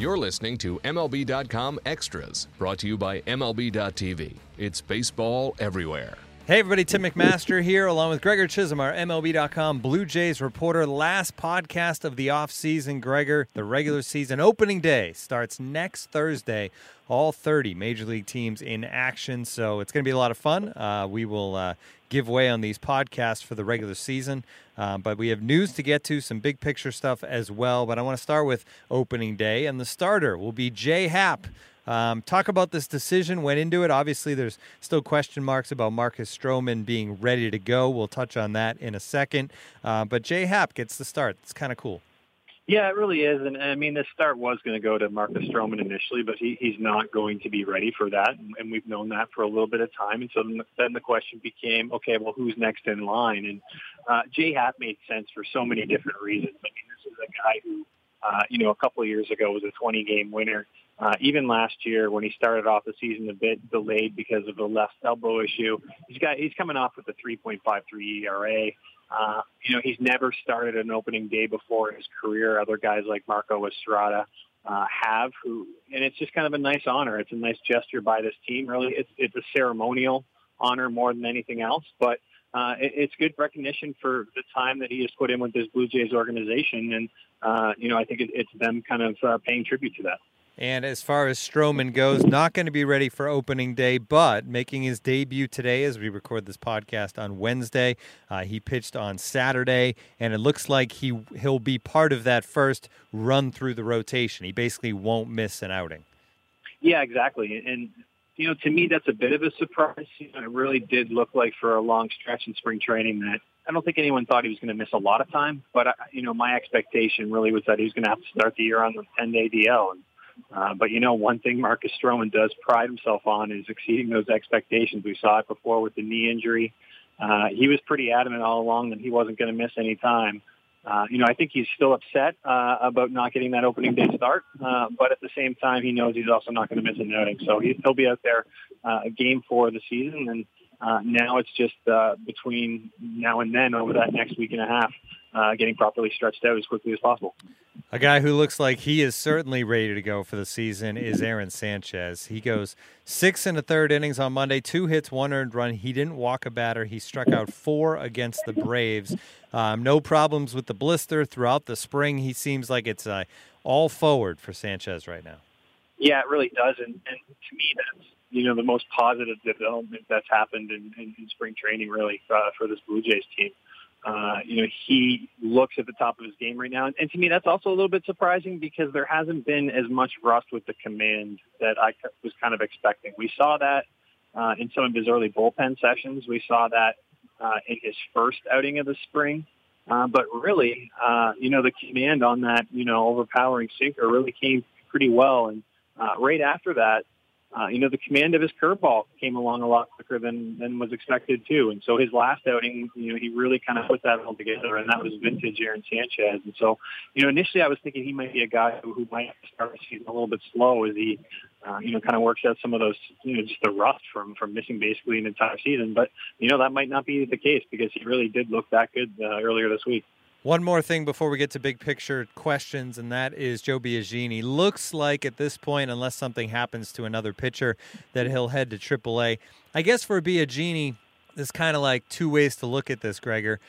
You're listening to MLB.com Extras, brought to you by MLB.tv. It's baseball everywhere. Hey everybody, Tim McMaster here, along with Gregor Chisholm, our MLB.com Blue Jays reporter. Last podcast of the offseason, Gregor. The regular season opening day starts next Thursday. All 30 major league teams in action, so it's going to be a lot of fun. Uh, we will uh, give way on these podcasts for the regular season, uh, but we have news to get to, some big picture stuff as well. But I want to start with opening day, and the starter will be Jay Happ. Um, talk about this decision, went into it. Obviously, there's still question marks about Marcus Stroman being ready to go. We'll touch on that in a second. Uh, but Jay Happ gets the start. It's kind of cool. Yeah, it really is. And, I mean, this start was going to go to Marcus Stroman initially, but he, he's not going to be ready for that. And, we've known that for a little bit of time. And so then, the question became, okay, well, who's next in line? And uh, Jay Happ made sense for so many different reasons. I mean, this is a guy who, uh, you know, a couple of years ago was a 20-game winner. Uh, even last year, when he started off the season a bit delayed because of the left elbow issue, he's got he's coming off with a 3.53 ERA. Uh, you know, he's never started an opening day before in his career. Other guys like Marco Estrada uh, have, who, and it's just kind of a nice honor. It's a nice gesture by this team. Really, it's it's a ceremonial honor more than anything else, but. Uh, it, it's good recognition for the time that he has put in with this Blue Jays organization, and uh, you know I think it, it's them kind of uh, paying tribute to that. And as far as Stroman goes, not going to be ready for opening day, but making his debut today as we record this podcast on Wednesday. Uh, he pitched on Saturday, and it looks like he he'll be part of that first run through the rotation. He basically won't miss an outing. Yeah, exactly. And you know, to me, that's a bit of a surprise. You know, it really did look like for a long stretch in spring training that I don't think anyone thought he was going to miss a lot of time. But I, you know, my expectation really was that he was going to have to start the year on the 10-day DL. And, uh, but you know, one thing Marcus Stroman does pride himself on is exceeding those expectations. We saw it before with the knee injury. Uh, he was pretty adamant all along that he wasn't going to miss any time. Uh, you know, I think he's still upset uh, about not getting that opening day start, uh, but at the same time, he knows he's also not going to miss an outing. So he, he'll be out there uh, game four of the season, and uh, now it's just uh, between now and then over that next week and a half, uh, getting properly stretched out as quickly as possible. A guy who looks like he is certainly ready to go for the season is Aaron Sanchez. He goes six and a third innings on Monday, two hits, one earned run. He didn't walk a batter. He struck out four against the Braves. Um, no problems with the blister throughout the spring. He seems like it's uh, all forward for Sanchez right now. Yeah, it really does. And, and to me, that's you know the most positive development that's happened in, in, in spring training, really, uh, for this Blue Jays team. Uh, you know, he looks at the top of his game right now. And, and to me, that's also a little bit surprising because there hasn't been as much rust with the command that I was kind of expecting. We saw that uh, in some of his early bullpen sessions. We saw that uh, in his first outing of the spring. Uh, but really, uh, you know, the command on that, you know, overpowering sinker really came pretty well. And uh, right after that, uh, you know, the command of his curveball came along a lot quicker than, than was expected too. And so his last outing, you know, he really kind of put that all together and that was vintage Aaron Sanchez. And so, you know, initially I was thinking he might be a guy who, who might start the season a little bit slow as he, uh, you know, kind of works out some of those, you know, just the rust from, from missing basically an entire season. But, you know, that might not be the case because he really did look that good uh, earlier this week. One more thing before we get to big picture questions, and that is Joe Biagini. Looks like at this point, unless something happens to another pitcher, that he'll head to AAA. I guess for Biagini, there's kind of like two ways to look at this, Gregor.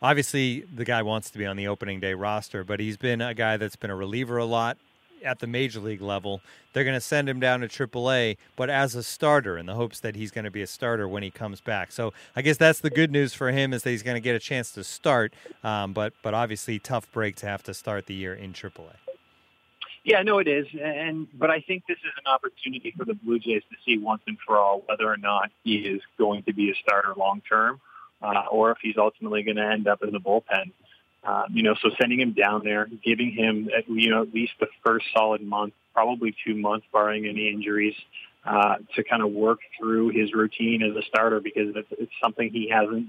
Obviously, the guy wants to be on the opening day roster, but he's been a guy that's been a reliever a lot at the major league level. They're going to send him down to AAA, but as a starter in the hopes that he's going to be a starter when he comes back. So I guess that's the good news for him is that he's going to get a chance to start. Um, but but obviously tough break to have to start the year in AAA. Yeah, no, it is, and but I think this is an opportunity for the Blue Jays to see once and for all whether or not he is going to be a starter long term, uh, or if he's ultimately going to end up in the bullpen. Uh, you know, so sending him down there, giving him at, you know at least the first solid month, probably two months, barring any injuries, uh, to kind of work through his routine as a starter because it's, it's something he hasn't,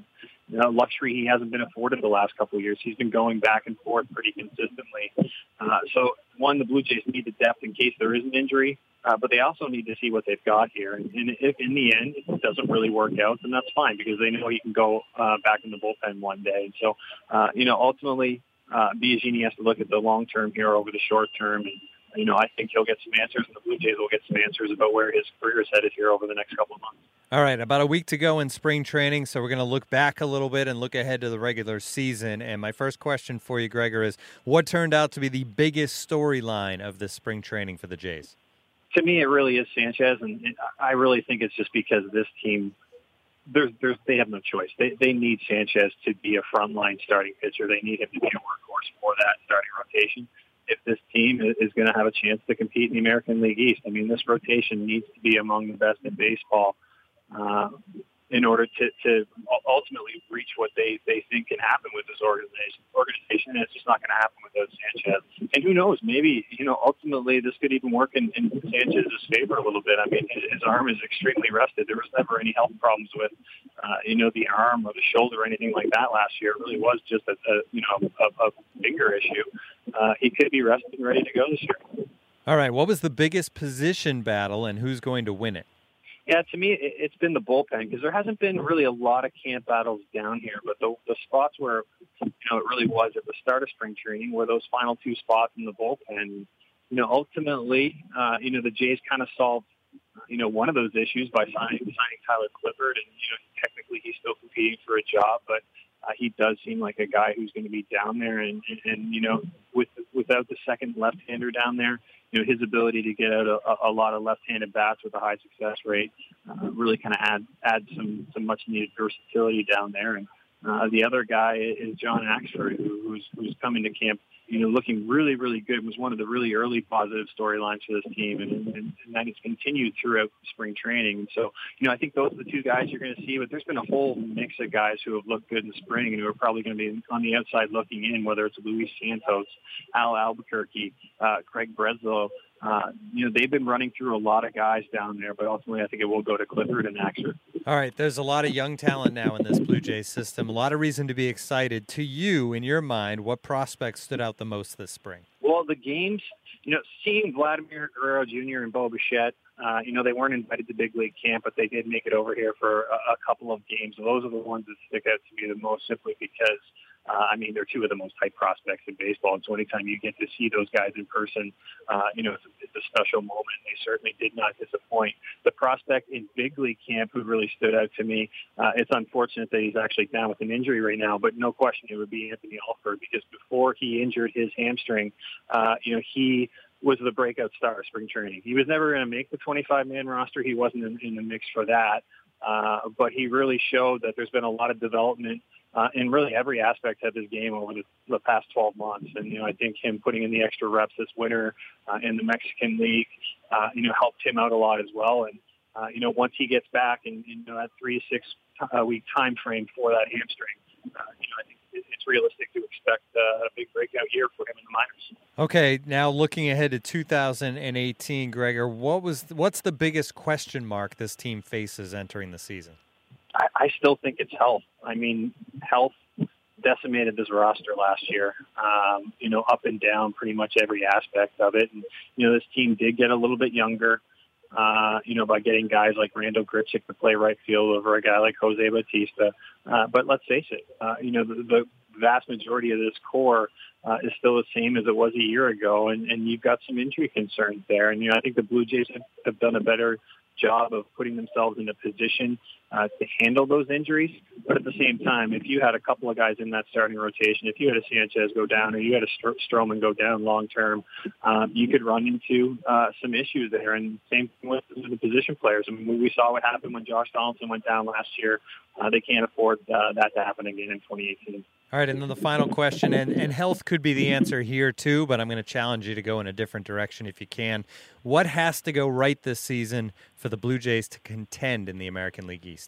you know, luxury he hasn't been afforded the last couple of years. He's been going back and forth pretty consistently. Uh, so one, the Blue Jays need the depth in case there is an injury, uh, but they also need to see what they've got here. And, and if in the end it doesn't really work out, then that's fine because they know he can go uh, back in the bullpen one day. And so, uh, you know, ultimately, uh, Biagini has to look at the long term here over the short term and you know, I think he'll get some answers, and the Blue Jays will get some answers about where his career is headed here over the next couple of months. All right, about a week to go in spring training, so we're going to look back a little bit and look ahead to the regular season. And my first question for you, Gregor, is what turned out to be the biggest storyline of this spring training for the Jays? To me, it really is Sanchez, and I really think it's just because this team there's, there's, they have no choice. They, they need Sanchez to be a frontline starting pitcher. They need him to be a workhorse for that starting rotation if this team is going to have a chance to compete in the American League East. I mean, this rotation needs to be among the best in baseball uh, in order to, to ultimately reach what they, they think can happen with this organization. Organization, it's just not going to happen without Sanchez. And who knows? Maybe you know, ultimately, this could even work in, in Sanchez's favor a little bit. I mean, his, his arm is extremely rested. There was never any health problems with, uh, you know, the arm or the shoulder or anything like that last year. It really was just a, a you know a, a finger issue uh, he could be rested and ready to go this year. All right. What was the biggest position battle, and who's going to win it? Yeah, to me, it's been the bullpen because there hasn't been really a lot of camp battles down here. But the, the spots where, you know, it really was at the start of spring training were those final two spots in the bullpen. You know, ultimately, uh, you know, the Jays kind of solved, you know, one of those issues by signing signing Tyler Clippard, and you know, technically he's still competing for a job, but uh, he does seem like a guy who's going to be down there, and, and, and you know, with without the second left-hander down there, you know, his ability to get out a, a lot of left-handed bats with a high success rate uh, really kind of add add some some much-needed versatility down there. And uh, the other guy is John Axford, who, who's who's coming to camp you know, looking really, really good. Was one of the really early positive storylines for this team, and, and, and that has continued throughout spring training. And so, you know, I think those are the two guys you're going to see. But there's been a whole mix of guys who have looked good in spring and who are probably going to be on the outside looking in, whether it's Luis Santos, Al Albuquerque, uh, Craig Breslow. Uh, you know, they've been running through a lot of guys down there, but ultimately I think it will go to Clippard and Axford. All right, there's a lot of young talent now in this Blue Jays system. A lot of reason to be excited. To you, in your mind, what prospects stood out the most this spring? Well, the games, you know, seeing Vladimir Guerrero Jr. and Bo Bichette, uh, you know, they weren't invited to big league camp, but they did make it over here for a, a couple of games. Those are the ones that stick out to me the most simply because – uh, I mean, they're two of the most hype prospects in baseball. And so anytime you get to see those guys in person, uh, you know, it's a, it's a special moment. They certainly did not disappoint. The prospect in big league camp who really stood out to me, uh, it's unfortunate that he's actually down with an injury right now, but no question it would be Anthony Alford because before he injured his hamstring, uh, you know, he was the breakout star of spring training. He was never going to make the 25-man roster. He wasn't in, in the mix for that. Uh, but he really showed that there's been a lot of development uh, in really every aspect of his game over the, the past 12 months. And, you know, I think him putting in the extra reps this winter uh, in the Mexican League, uh, you know, helped him out a lot as well. And, uh, you know, once he gets back in, in you know, that three, six uh, week time frame for that hamstring, uh, you know, I think it's realistic to expect uh, a big breakout year for him in the minors. Okay, now looking ahead to 2018, Gregor, what was what's the biggest question mark this team faces entering the season? I, I still think it's health. I mean, health decimated this roster last year. Um, you know, up and down, pretty much every aspect of it. And you know, this team did get a little bit younger. Uh, you know, by getting guys like Randal Grichuk to play right field over a guy like Jose Bautista. Uh, but let's face it, uh, you know, the, the vast majority of this core uh, is still the same as it was a year ago, and, and you've got some injury concerns there. And you know, I think the Blue Jays have, have done a better job of putting themselves in a position uh, to handle those injuries. But at the same time, if you had a couple of guys in that starting rotation, if you had a Sanchez go down or you had a Stroman go down long term, um, you could run into uh, some issues there. And same with the position players. I mean, we saw what happened when Josh Donaldson went down last year. Uh, they can't afford uh, that to happen again in 2018. All right, and then the final question, and, and health could be the answer here too, but I'm going to challenge you to go in a different direction if you can. What has to go right this season for the Blue Jays to contend in the American League East?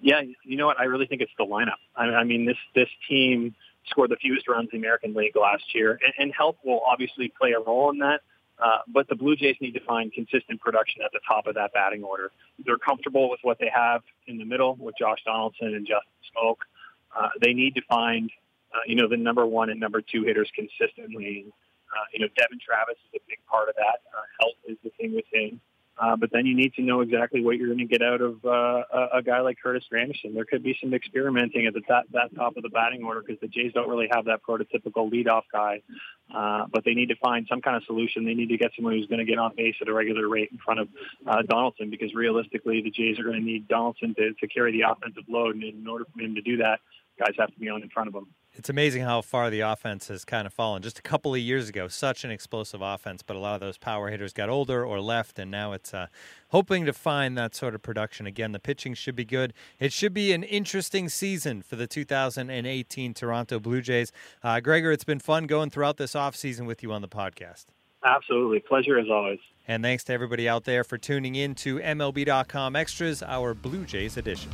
Yeah, you know what? I really think it's the lineup. I, I mean, this this team scored the fewest runs in the American League last year, and, and health will obviously play a role in that. Uh, but the Blue Jays need to find consistent production at the top of that batting order. They're comfortable with what they have in the middle with Josh Donaldson and Justin Smoak. Uh, they need to find, uh, you know, the number one and number two hitters consistently. Uh, you know, Devon Travis is a big part of that. Uh, health is the thing with him. Uh, but then you need to know exactly what you're going to get out of uh, a, a guy like Curtis Granderson. There could be some experimenting at the top, that top of the batting order because the Jays don't really have that prototypical leadoff guy. Uh, but they need to find some kind of solution. They need to get someone who's going to get on base at a regular rate in front of uh, Donaldson because realistically, the Jays are going to need Donaldson to, to carry the offensive load. And in order for him to do that, guys have to be on in front of him. It's amazing how far the offense has kind of fallen. Just a couple of years ago, such an explosive offense, but a lot of those power hitters got older or left, and now it's uh, hoping to find that sort of production again. The pitching should be good. It should be an interesting season for the 2018 Toronto Blue Jays. Uh, Gregor, it's been fun going throughout this offseason with you on the podcast. Absolutely. Pleasure as always. And thanks to everybody out there for tuning in to MLB.com Extras, our Blue Jays edition.